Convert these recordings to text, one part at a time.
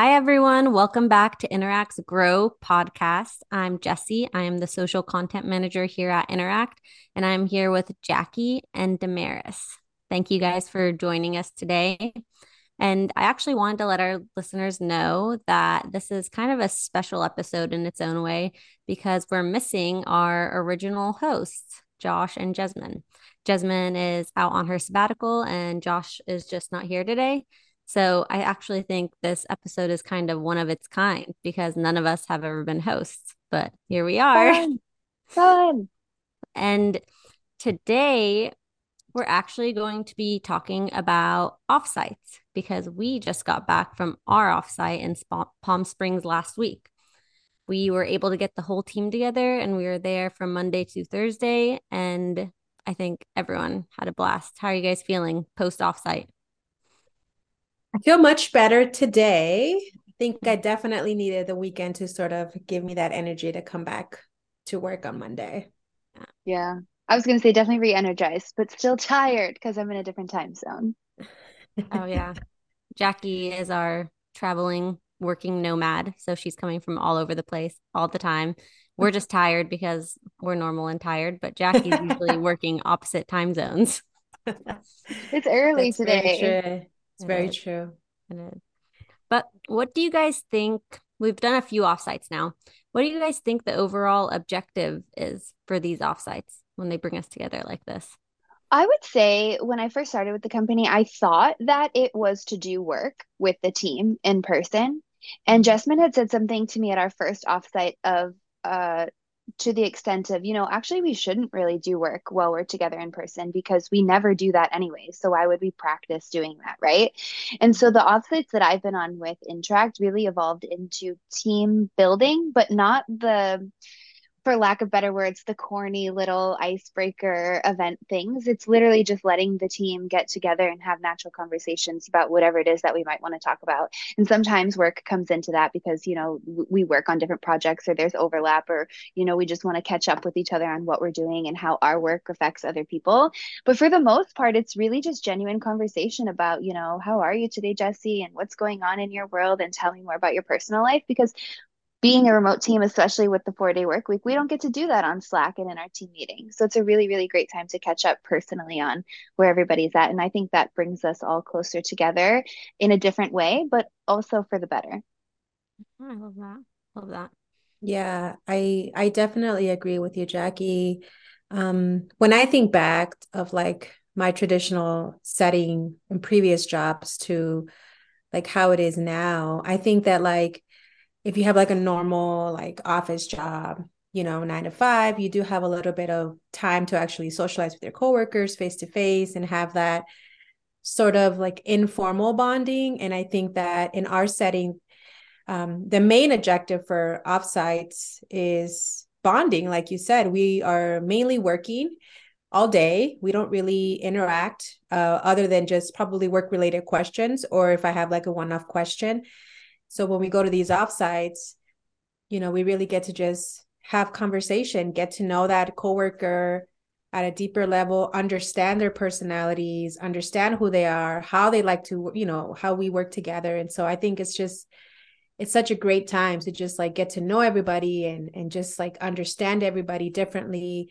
Hi, everyone. Welcome back to Interact's Grow podcast. I'm Jesse. I am the social content manager here at Interact, and I'm here with Jackie and Damaris. Thank you guys for joining us today. And I actually wanted to let our listeners know that this is kind of a special episode in its own way because we're missing our original hosts, Josh and Jasmine. Jasmine is out on her sabbatical, and Josh is just not here today. So I actually think this episode is kind of one of its kind because none of us have ever been hosts, but here we are. Fun. Fun. And today we're actually going to be talking about offsites because we just got back from our offsite in Palm Springs last week. We were able to get the whole team together and we were there from Monday to Thursday. And I think everyone had a blast. How are you guys feeling post offsite? I feel much better today. I think I definitely needed the weekend to sort of give me that energy to come back to work on Monday. Yeah. I was going to say definitely re energized, but still tired because I'm in a different time zone. oh, yeah. Jackie is our traveling working nomad. So she's coming from all over the place all the time. We're just tired because we're normal and tired, but Jackie's usually working opposite time zones. it's early That's today. It's very true. But what do you guys think? We've done a few offsites now. What do you guys think the overall objective is for these offsites when they bring us together like this? I would say when I first started with the company, I thought that it was to do work with the team in person. And Jasmine had said something to me at our first offsite of uh, to the extent of, you know, actually, we shouldn't really do work while we're together in person because we never do that anyway. So why would we practice doing that? Right. And so the offsites that I've been on with Interact really evolved into team building, but not the for lack of better words, the corny little icebreaker event things. It's literally just letting the team get together and have natural conversations about whatever it is that we might want to talk about. And sometimes work comes into that because, you know, we work on different projects or there's overlap or, you know, we just want to catch up with each other on what we're doing and how our work affects other people. But for the most part, it's really just genuine conversation about, you know, how are you today, Jesse, and what's going on in your world and tell me more about your personal life because being a remote team, especially with the four day work week, we don't get to do that on Slack and in our team meetings. So it's a really, really great time to catch up personally on where everybody's at. And I think that brings us all closer together in a different way, but also for the better. I love that. Love that. Yeah, I I definitely agree with you, Jackie. Um, when I think back of like my traditional setting in previous jobs to like how it is now, I think that like if you have like a normal like office job, you know, nine to five, you do have a little bit of time to actually socialize with your coworkers face to face and have that sort of like informal bonding. And I think that in our setting, um, the main objective for offsites is bonding. Like you said, we are mainly working all day. We don't really interact uh, other than just probably work related questions, or if I have like a one off question. So when we go to these offsites, you know, we really get to just have conversation, get to know that coworker at a deeper level, understand their personalities, understand who they are, how they like to, you know, how we work together. And so I think it's just it's such a great time to just like get to know everybody and and just like understand everybody differently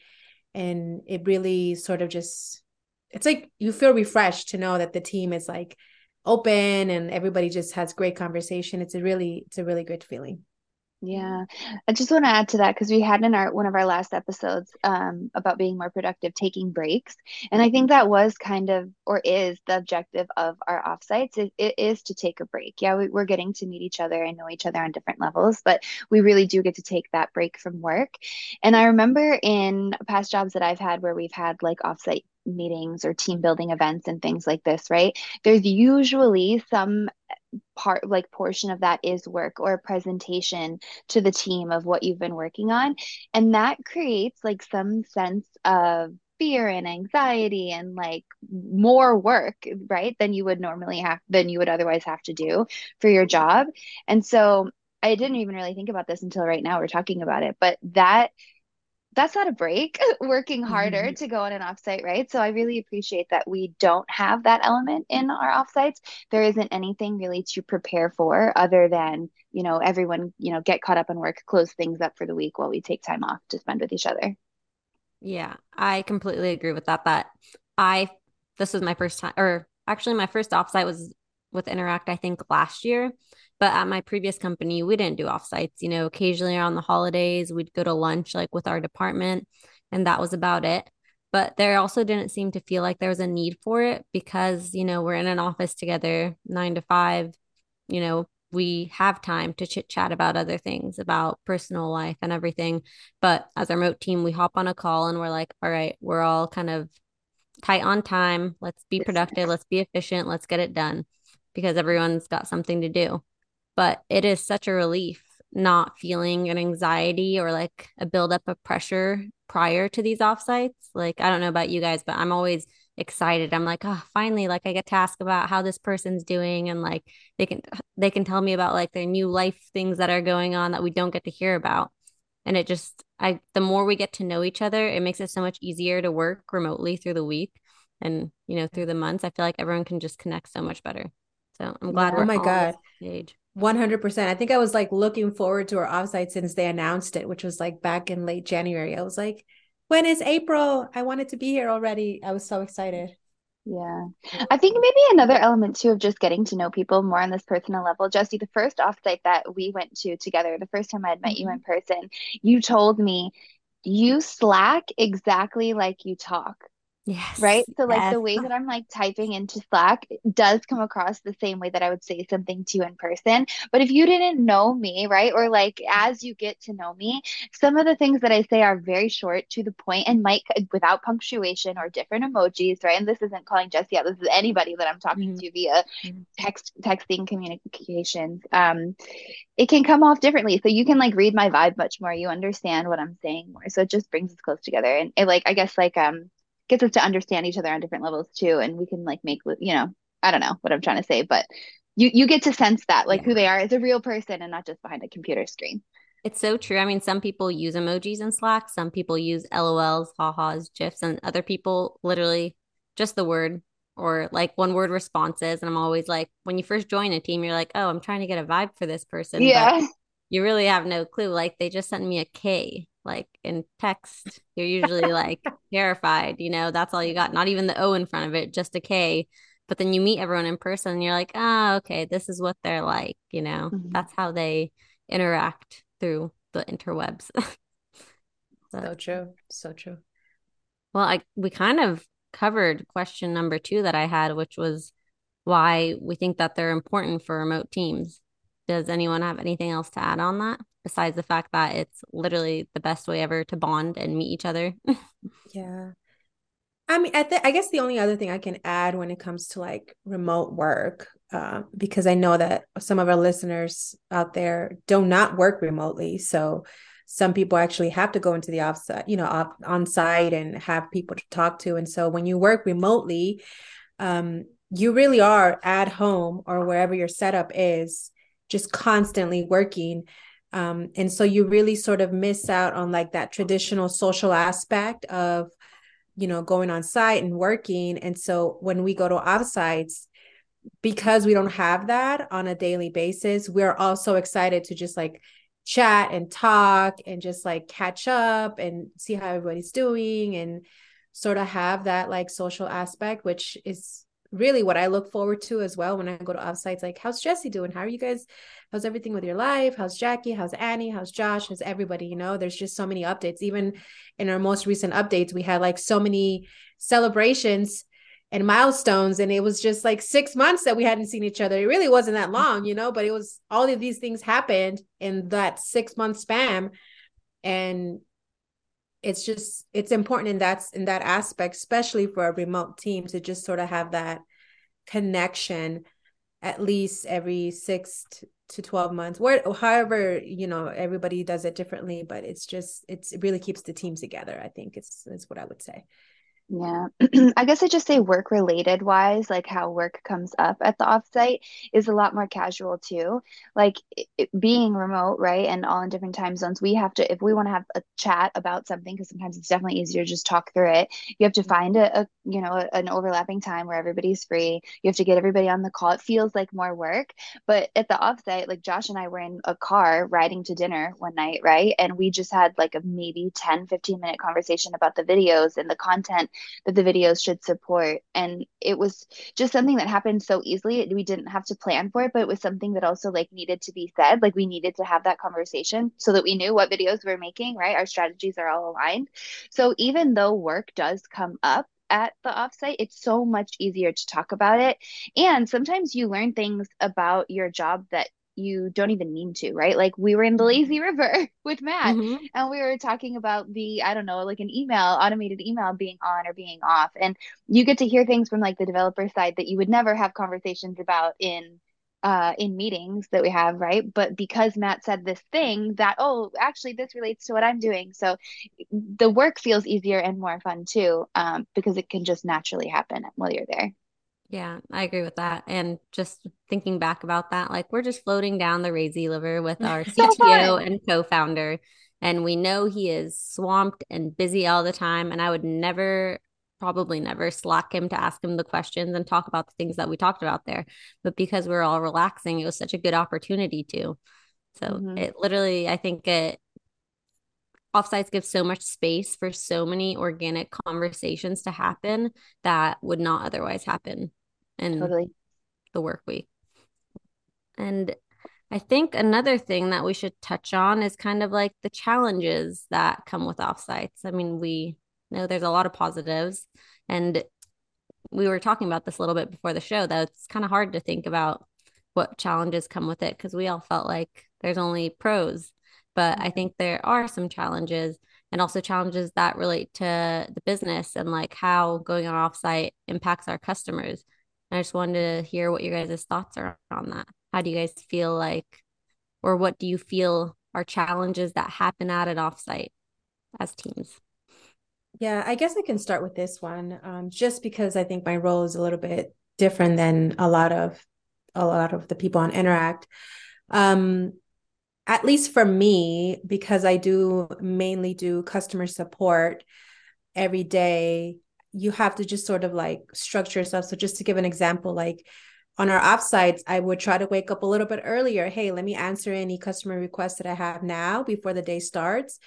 and it really sort of just it's like you feel refreshed to know that the team is like open and everybody just has great conversation. It's a really it's a really good feeling yeah, I just want to add to that because we had in our one of our last episodes um, about being more productive, taking breaks, and I think that was kind of or is the objective of our offsites. It, it is to take a break. Yeah, we, we're getting to meet each other and know each other on different levels, but we really do get to take that break from work. And I remember in past jobs that I've had where we've had like offsite meetings or team building events and things like this, right? There's usually some part like portion of that is work or a presentation to the team of what you've been working on. And that creates like some sense of fear and anxiety and like more work right than you would normally have than you would otherwise have to do for your job. And so i didn't even really think about this until right now we're talking about it but that that's not a break, working harder mm-hmm. to go on an offsite, right? So I really appreciate that we don't have that element in our offsites. There isn't anything really to prepare for other than, you know, everyone, you know, get caught up on work, close things up for the week while we take time off to spend with each other. Yeah, I completely agree with that. That I, this was my first time, or actually my first offsite was with Interact, I think last year. But at my previous company, we didn't do offsites. You know, occasionally around the holidays, we'd go to lunch like with our department, and that was about it. But there also didn't seem to feel like there was a need for it because, you know, we're in an office together nine to five. You know, we have time to chit chat about other things, about personal life and everything. But as a remote team, we hop on a call and we're like, all right, we're all kind of tight on time. Let's be productive. Let's be efficient. Let's get it done because everyone's got something to do. But it is such a relief not feeling an anxiety or like a buildup of pressure prior to these offsites. Like, I don't know about you guys, but I'm always excited. I'm like, oh, finally, like I get to ask about how this person's doing and like they can they can tell me about like their new life things that are going on that we don't get to hear about. And it just I the more we get to know each other, it makes it so much easier to work remotely through the week and you know through the months. I feel like everyone can just connect so much better. So I'm glad yeah, we're oh my god stage. 100%. I think I was like looking forward to our offsite since they announced it, which was like back in late January. I was like, when is April? I wanted to be here already. I was so excited. Yeah. I think maybe another element too of just getting to know people more on this personal level. Jesse, the first offsite that we went to together, the first time I had met you in mm-hmm. person, you told me you slack exactly like you talk. Yes. Right. So like yes. the way that I'm like typing into Slack does come across the same way that I would say something to you in person. But if you didn't know me, right, or like as you get to know me, some of the things that I say are very short to the point and might without punctuation or different emojis, right? And this isn't calling Jesse out. This is anybody that I'm talking mm-hmm. to via mm-hmm. text texting communications. Um, it can come off differently. So you can like read my vibe much more. You understand what I'm saying more. So it just brings us close together. And it like I guess like um gets us to understand each other on different levels too and we can like make you know i don't know what i'm trying to say but you you get to sense that like yeah. who they are as a real person and not just behind a computer screen. It's so true. I mean some people use emojis in slack some people use lols ha-has gifs and other people literally just the word or like one word responses and i'm always like when you first join a team you're like oh i'm trying to get a vibe for this person yeah. but you really have no clue like they just sent me a k like in text, you're usually like terrified, you know, that's all you got. Not even the O in front of it, just a K. But then you meet everyone in person and you're like, oh, okay, this is what they're like, you know, mm-hmm. that's how they interact through the interwebs. so, so true. So true. Well, I we kind of covered question number two that I had, which was why we think that they're important for remote teams. Does anyone have anything else to add on that? besides the fact that it's literally the best way ever to bond and meet each other. yeah. I mean, I, th- I guess the only other thing I can add when it comes to like remote work, uh, because I know that some of our listeners out there do not work remotely. So some people actually have to go into the offsite, you know, off, on site and have people to talk to. And so when you work remotely, um, you really are at home or wherever your setup is, just constantly working. Um, and so you really sort of miss out on like that traditional social aspect of you know going on site and working. And so when we go to offsites because we don't have that on a daily basis we're also excited to just like chat and talk and just like catch up and see how everybody's doing and sort of have that like social aspect which is really what I look forward to as well when I go to offsites. Like, how's Jesse doing? How are you guys? How's everything with your life? How's Jackie? How's Annie? How's Josh? How's everybody? You know, there's just so many updates. Even in our most recent updates, we had like so many celebrations and milestones. And it was just like six months that we hadn't seen each other. It really wasn't that long, you know, but it was all of these things happened in that six month span. And it's just it's important in that in that aspect especially for a remote team to just sort of have that connection at least every six to 12 months where however you know everybody does it differently but it's just it's it really keeps the team together i think it's is what i would say Yeah, I guess I just say work related wise, like how work comes up at the offsite is a lot more casual too. Like it, it- being remote, right, and all in different time zones, we have to, if we want to have a chat about something, because sometimes it's definitely easier to just talk through it, you have to mm-hmm. find a, a you know, a- an overlapping time where everybody's free. You have to get everybody on the call. It feels like more work. But at the offsite, like Josh and I were in a car riding to dinner one night, right? And we just had like a maybe 10, 15 minute conversation about the videos and the content that the videos should support. And it was just something that happened so easily. We didn't have to plan for it, but it was something that also like needed to be said. Like we needed to have that conversation so that we knew what videos we we're making, right? Our strategies are all aligned. So even though work does come up, at the offsite, it's so much easier to talk about it. And sometimes you learn things about your job that you don't even mean to, right? Like we were in the mm-hmm. lazy river with Matt mm-hmm. and we were talking about the, I don't know, like an email, automated email being on or being off. And you get to hear things from like the developer side that you would never have conversations about in uh in meetings that we have, right? But because Matt said this thing that, oh, actually this relates to what I'm doing. So the work feels easier and more fun too, um, because it can just naturally happen while you're there. Yeah, I agree with that. And just thinking back about that, like we're just floating down the Razy River with our CTO and co-founder, and we know he is swamped and busy all the time. And I would never, probably never slack him to ask him the questions and talk about the things that we talked about there. But because we're all relaxing, it was such a good opportunity to. So mm-hmm. it literally, I think it offsites give so much space for so many organic conversations to happen that would not otherwise happen in totally. the work week. And I think another thing that we should touch on is kind of like the challenges that come with offsites. I mean, we know there's a lot of positives, and we were talking about this a little bit before the show, that it's kind of hard to think about what challenges come with it because we all felt like there's only pros. But I mm-hmm. think there are some challenges and also challenges that relate to the business and like how going on offsite impacts our customers. I just wanted to hear what your guys' thoughts are on that. How do you guys feel like, or what do you feel are challenges that happen at an offsite as teams? Yeah, I guess I can start with this one, um, just because I think my role is a little bit different than a lot of a lot of the people on Interact. Um, at least for me, because I do mainly do customer support every day you have to just sort of like structure yourself. So just to give an example, like on our offsites, I would try to wake up a little bit earlier. Hey, let me answer any customer requests that I have now before the day starts.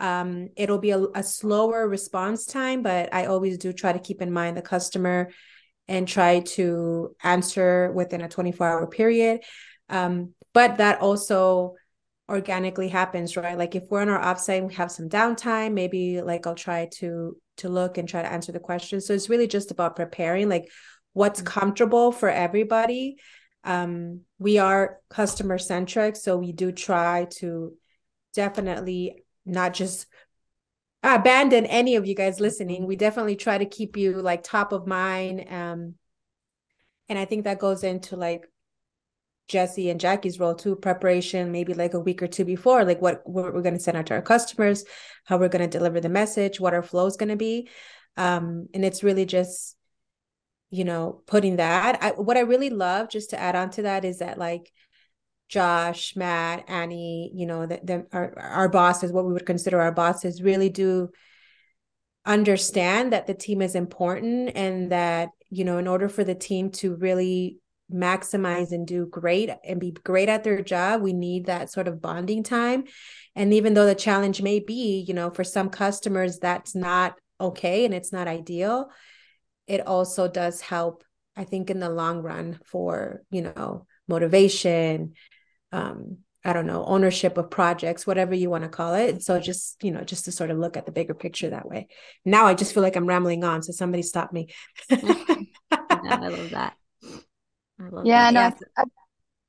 Um, it'll be a, a slower response time, but I always do try to keep in mind the customer and try to answer within a 24 hour period. Um, but that also organically happens, right? Like if we're on our offsite and we have some downtime, maybe like I'll try to to look and try to answer the questions. So it's really just about preparing like what's mm-hmm. comfortable for everybody. Um, we are customer centric, so we do try to definitely not just abandon any of you guys listening. We definitely try to keep you like top of mind. Um, and I think that goes into like Jesse and Jackie's role too, preparation, maybe like a week or two before, like what, what we're going to send out to our customers, how we're going to deliver the message, what our flow is going to be. Um, and it's really just, you know, putting that. I, what I really love, just to add on to that, is that like Josh, Matt, Annie, you know, that the, our, our bosses, what we would consider our bosses, really do understand that the team is important and that, you know, in order for the team to really maximize and do great and be great at their job we need that sort of bonding time. And even though the challenge may be you know for some customers that's not okay and it's not ideal it also does help i think in the long run for you know motivation um i don't know ownership of projects whatever you want to call it. So just you know just to sort of look at the bigger picture that way. Now i just feel like i'm rambling on so somebody stop me. I love that I love yeah, that. no. Yeah.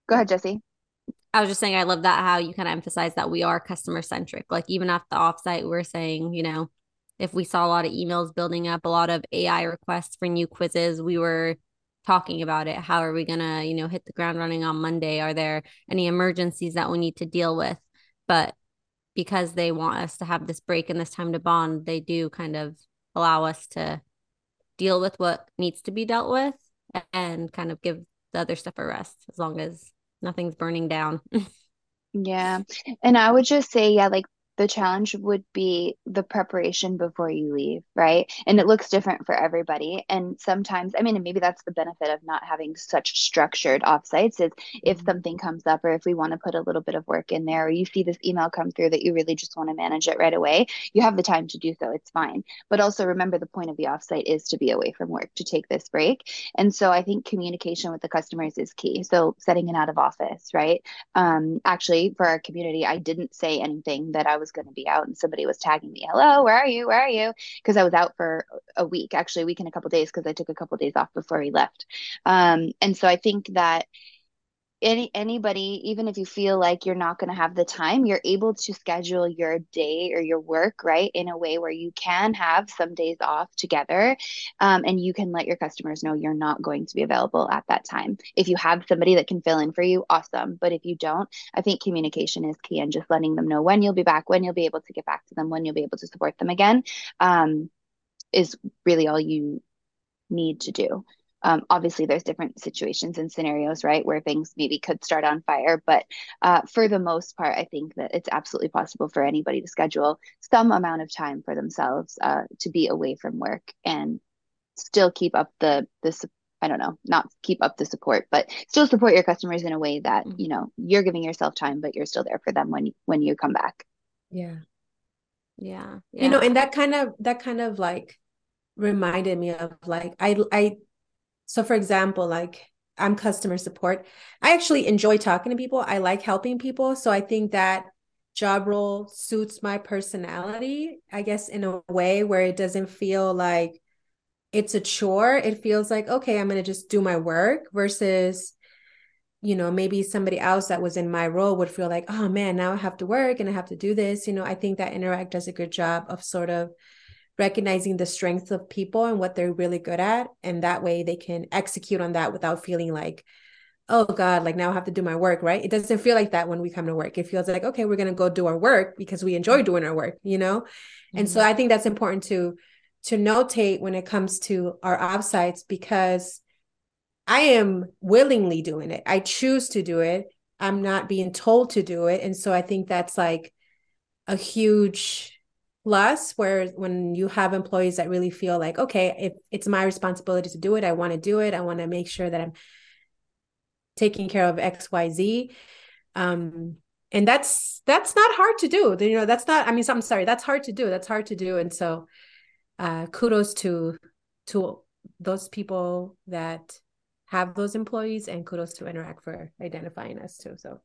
go ahead, Jesse. I was just saying, I love that how you kind of emphasize that we are customer centric. Like even at the offsite, we're saying, you know, if we saw a lot of emails building up, a lot of AI requests for new quizzes, we were talking about it. How are we gonna, you know, hit the ground running on Monday? Are there any emergencies that we need to deal with? But because they want us to have this break and this time to bond, they do kind of allow us to deal with what needs to be dealt with and kind of give the other stuff a rest as long as nothing's burning down. Yeah. And I would just say, yeah, like the challenge would be the preparation before you leave, right? And it looks different for everybody. And sometimes, I mean, and maybe that's the benefit of not having such structured offsites is if mm-hmm. something comes up or if we want to put a little bit of work in there or you see this email come through that you really just want to manage it right away, you have the time to do so. It's fine. But also remember the point of the offsite is to be away from work, to take this break. And so I think communication with the customers is key. So setting an out of office, right? Um, actually, for our community, I didn't say anything that I was was going to be out and somebody was tagging me, hello, where are you? Where are you? Because I was out for a week, actually a week and a couple days because I took a couple days off before he left. Um, and so I think that any anybody even if you feel like you're not going to have the time you're able to schedule your day or your work right in a way where you can have some days off together um, and you can let your customers know you're not going to be available at that time. If you have somebody that can fill in for you awesome but if you don't i think communication is key and just letting them know when you'll be back when you'll be able to get back to them when you'll be able to support them again um, is really all you need to do um, obviously, there's different situations and scenarios, right, where things maybe could start on fire. But uh, for the most part, I think that it's absolutely possible for anybody to schedule some amount of time for themselves uh, to be away from work and still keep up the the I don't know, not keep up the support, but still support your customers in a way that mm-hmm. you know you're giving yourself time, but you're still there for them when when you come back. Yeah. Yeah. yeah. You know, and that kind of that kind of like reminded me of like I I so, for example, like I'm customer support. I actually enjoy talking to people. I like helping people. So, I think that job role suits my personality, I guess, in a way where it doesn't feel like it's a chore. It feels like, okay, I'm going to just do my work versus, you know, maybe somebody else that was in my role would feel like, oh man, now I have to work and I have to do this. You know, I think that Interact does a good job of sort of recognizing the strengths of people and what they're really good at and that way they can execute on that without feeling like oh god like now i have to do my work right? It doesn't feel like that when we come to work. It feels like okay we're going to go do our work because we enjoy doing our work you know? Mm-hmm. and so mm-hmm. i think that's important to to notate when it comes to our offsites because i am willingly doing it. I choose to do it. I'm not being told to do it. And so i think that's like a huge plus where when you have employees that really feel like okay if it's my responsibility to do it i want to do it. I want to make sure that i'm taking care of xyz um and that's that's not hard to do. You know that's not i mean i'm sorry that's hard to do. That's hard to do. And so uh kudos to to those people that have those employees and kudos to interact for identifying us too. So.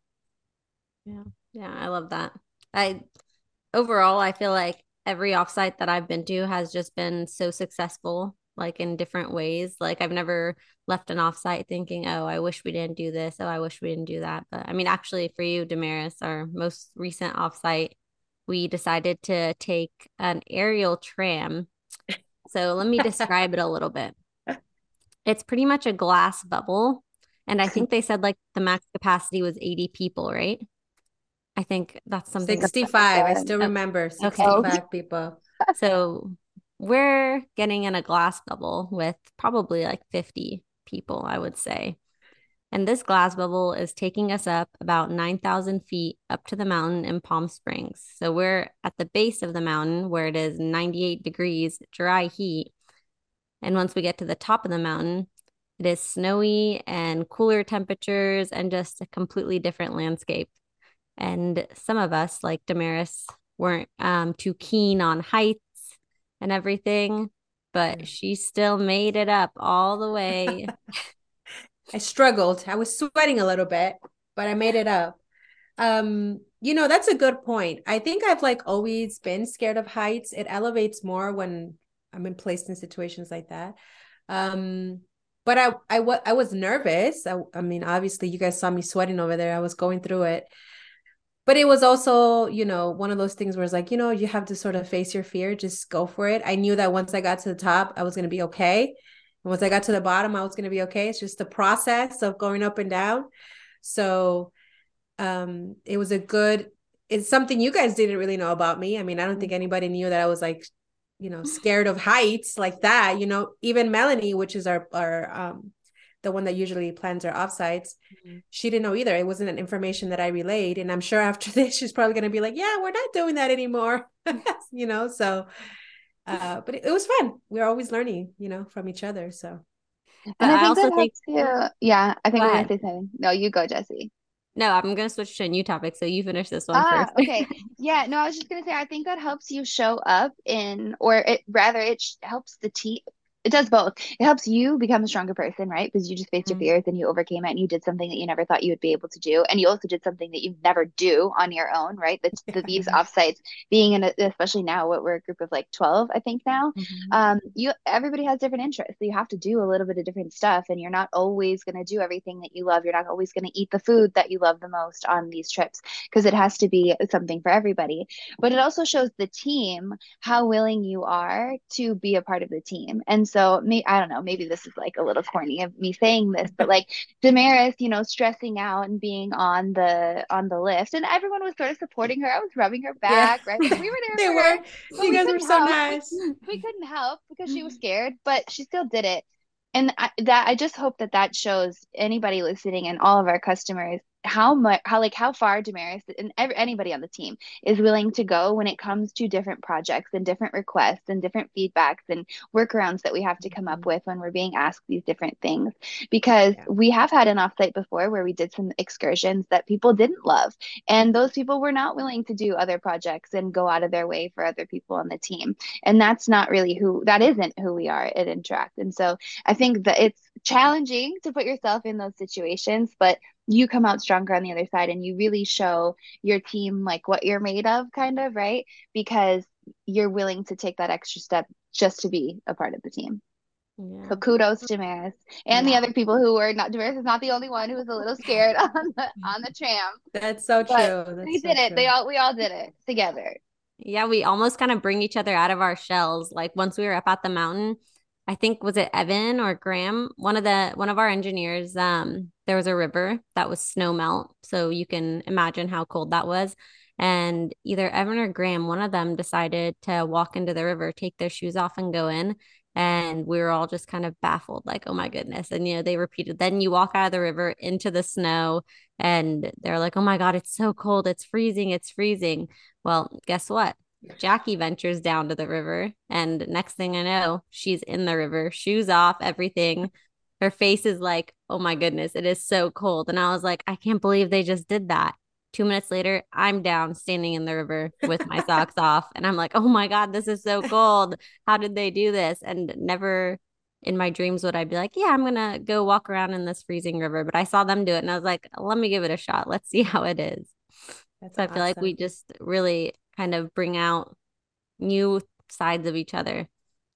Yeah. Yeah i love that. I overall, I feel like every offsite that I've been to has just been so successful, like in different ways. Like I've never left an offsite thinking, oh, I wish we didn't do this. Oh, I wish we didn't do that. But I mean, actually, for you, Damaris, our most recent offsite, we decided to take an aerial tram. So let me describe it a little bit. It's pretty much a glass bubble. And I think they said like the max capacity was 80 people, right? I think that's something 65. I still remember 65 okay. people. So we're getting in a glass bubble with probably like 50 people, I would say. And this glass bubble is taking us up about 9,000 feet up to the mountain in Palm Springs. So we're at the base of the mountain where it is 98 degrees dry heat. And once we get to the top of the mountain, it is snowy and cooler temperatures and just a completely different landscape. And some of us, like Damaris, weren't um, too keen on heights and everything, but she still made it up all the way. I struggled. I was sweating a little bit, but I made it up. Um, you know, that's a good point. I think I've like always been scared of heights. It elevates more when I'm in placed in situations like that. Um, but I I, w- I was nervous. I, I mean, obviously, you guys saw me sweating over there. I was going through it but it was also you know one of those things where it's like you know you have to sort of face your fear just go for it. I knew that once i got to the top i was going to be okay. And once i got to the bottom i was going to be okay. It's just the process of going up and down. So um it was a good it's something you guys didn't really know about me. I mean i don't think anybody knew that i was like you know, scared of heights like that. You know, even Melanie, which is our our um the one that usually plans our offsites, mm-hmm. she didn't know either. It wasn't an information that I relayed. And I'm sure after this, she's probably going to be like, yeah, we're not doing that anymore. you know, so, uh, but it, it, was fun. We're always learning, you know, from each other. So, and I, I also think, too, yeah, I think I'm going to say something. No, you go, Jesse. No, I'm going to switch to a new topic. So you finish this one ah, first. okay. Yeah. No, I was just going to say, I think that helps you show up in, or it rather, it helps the team it does both. It helps you become a stronger person, right? Because you just faced mm-hmm. your fears and you overcame it and you did something that you never thought you would be able to do. And you also did something that you never do on your own, right? That's the, these offsites being in, a, especially now, what we're a group of like 12, I think now. Mm-hmm. Um, you, everybody has different interests. So you have to do a little bit of different stuff and you're not always going to do everything that you love. You're not always going to eat the food that you love the most on these trips because it has to be something for everybody. But it also shows the team how willing you are to be a part of the team. And so, me, I don't know, maybe this is like a little corny of me saying this, but like Damaris, you know, stressing out and being on the on the lift, and everyone was sort of supporting her. I was rubbing her back, yeah. right? we were there. they were. Her, you guys were so help. nice. We couldn't help because she was mm. scared, but she still did it. And I, that I just hope that that shows anybody listening and all of our customers how much how like how far Damaris and every, anybody on the team is willing to go when it comes to different projects and different requests and different feedbacks and workarounds that we have to come up mm-hmm. with when we're being asked these different things because yeah. we have had an offsite before where we did some excursions that people didn't love and those people were not willing to do other projects and go out of their way for other people on the team and that's not really who that isn't who we are at Interact and so I think that it's challenging to put yourself in those situations but you come out stronger on the other side and you really show your team like what you're made of kind of right because you're willing to take that extra step just to be a part of the team yeah. So kudos to Maris and yeah. the other people who were not. Damaris is not the only one who was a little scared on the on the tram. That's so true. That's we so did it. True. They all we all did it together. Yeah, we almost kind of bring each other out of our shells. Like once we were up at the mountain, I think was it Evan or Graham, one of the one of our engineers. Um, there was a river that was snow melt, so you can imagine how cold that was. And either Evan or Graham, one of them decided to walk into the river, take their shoes off, and go in. And we were all just kind of baffled, like, oh my goodness. And, you know, they repeated, then you walk out of the river into the snow, and they're like, oh my God, it's so cold. It's freezing. It's freezing. Well, guess what? Jackie ventures down to the river, and next thing I know, she's in the river, shoes off, everything. Her face is like, oh my goodness, it is so cold. And I was like, I can't believe they just did that. Two minutes later, I'm down standing in the river with my socks off. And I'm like, oh my God, this is so cold. How did they do this? And never in my dreams would I be like, yeah, I'm going to go walk around in this freezing river. But I saw them do it and I was like, let me give it a shot. Let's see how it is. That's so I feel like we just really kind of bring out new sides of each other.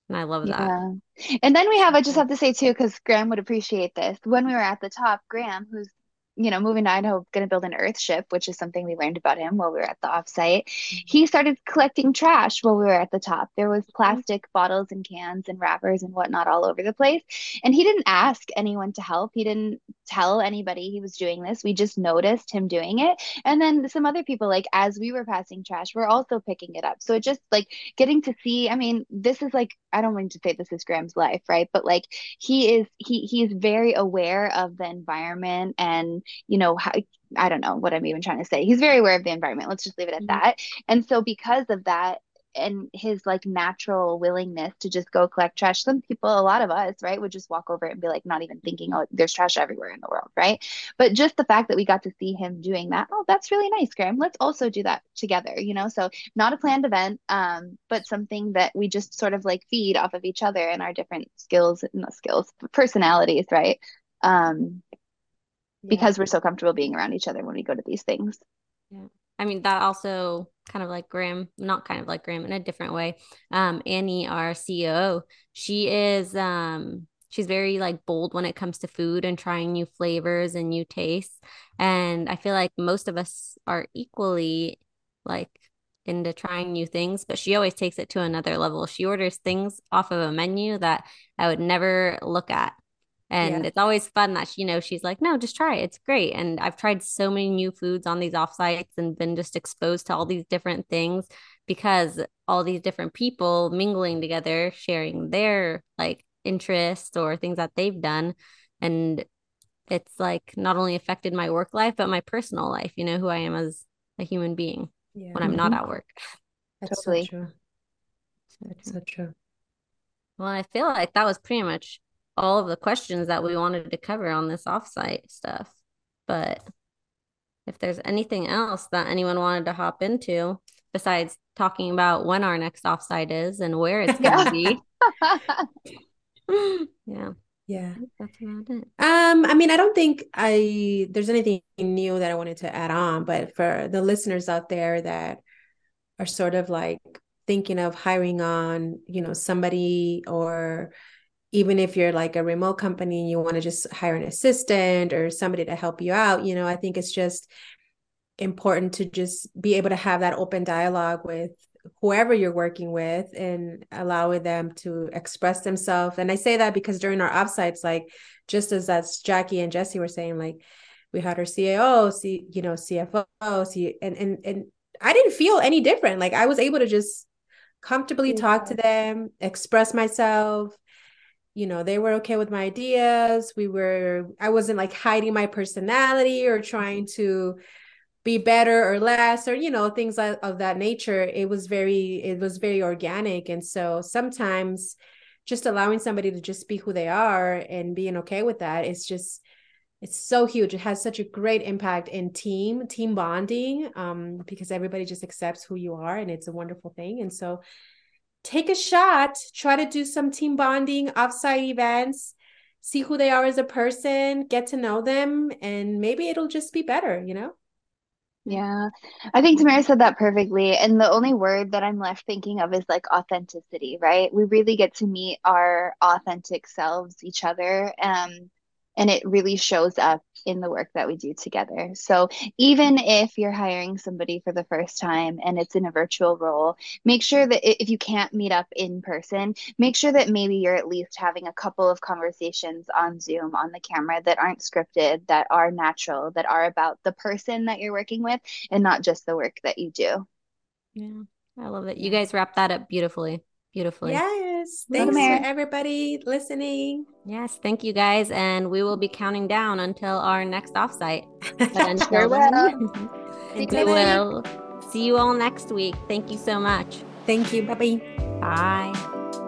And I love that. Yeah. And then we have, I just have to say too, because Graham would appreciate this. When we were at the top, Graham, who's you know, moving to Idaho, going to build an earth ship, which is something we learned about him while we were at the offsite. Mm-hmm. He started collecting trash while we were at the top. There was plastic mm-hmm. bottles and cans and wrappers and whatnot all over the place. And he didn't ask anyone to help. He didn't tell anybody he was doing this. We just noticed him doing it. And then some other people, like as we were passing trash, were also picking it up. So it just like getting to see, I mean, this is like, I don't mean to say this is Graham's life, right? But like he is, he, he is very aware of the environment and you know, how, I don't know what I'm even trying to say. He's very aware of the environment. Let's just leave it at mm-hmm. that. And so because of that, and his like natural willingness to just go collect trash. Some people, a lot of us, right, would just walk over it and be like, not even thinking, oh, there's trash everywhere in the world, right? But just the fact that we got to see him doing that, oh, that's really nice, Graham. Let's also do that together, you know? So not a planned event, um, but something that we just sort of like feed off of each other and our different skills, not skills, personalities, right? Um, because we're so comfortable being around each other when we go to these things. Yeah. I mean, that also kind of like Graham, not kind of like Graham in a different way. Um, Annie, our CEO, she is um she's very like bold when it comes to food and trying new flavors and new tastes. And I feel like most of us are equally like into trying new things, but she always takes it to another level. She orders things off of a menu that I would never look at and yeah. it's always fun that she, you know, she's like, no, just try it. It's great. And I've tried so many new foods on these offsites and been just exposed to all these different things because all these different people mingling together, sharing their like interests or things that they've done. And it's like not only affected my work life, but my personal life, you know, who I am as a human being yeah. when I'm not mm-hmm. at work. That's totally. so true. So true. so true. Well, I feel like that was pretty much all of the questions that we wanted to cover on this offsite stuff. But if there's anything else that anyone wanted to hop into besides talking about when our next offsite is and where it's going to be. yeah. Yeah. That's about it. Um, I mean, I don't think I there's anything new that I wanted to add on, but for the listeners out there that are sort of like thinking of hiring on, you know, somebody or even if you're like a remote company and you want to just hire an assistant or somebody to help you out, you know, I think it's just important to just be able to have that open dialogue with whoever you're working with and allowing them to express themselves. And I say that because during our offsites, like just as that's Jackie and Jesse were saying, like we had our CAO, C, you know, CFO, C, and and and I didn't feel any different. Like I was able to just comfortably yeah. talk to them, express myself. You know, they were okay with my ideas. We were, I wasn't like hiding my personality or trying to be better or less or you know things of that nature. It was very it was very organic. And so sometimes just allowing somebody to just be who they are and being okay with that is just it's so huge. It has such a great impact in team team bonding um, because everybody just accepts who you are and it's a wonderful thing. And so take a shot try to do some team bonding offsite events see who they are as a person get to know them and maybe it'll just be better you know yeah, I think Tamara said that perfectly. And the only word that I'm left thinking of is like authenticity, right? We really get to meet our authentic selves, each other. Um, and it really shows up in the work that we do together. So even if you're hiring somebody for the first time and it's in a virtual role, make sure that if you can't meet up in person, make sure that maybe you're at least having a couple of conversations on Zoom on the camera that aren't scripted, that are natural, that are about the person that you're working with and not just the work that you do. Yeah, I love it. You guys wrap that up beautifully beautifully. Yes. Thanks for everybody listening. Yes. Thank you guys. And we will be counting down until our next offsite. sure will. we will see you all next week. Thank you so much. Thank you. Bye-bye. Bye.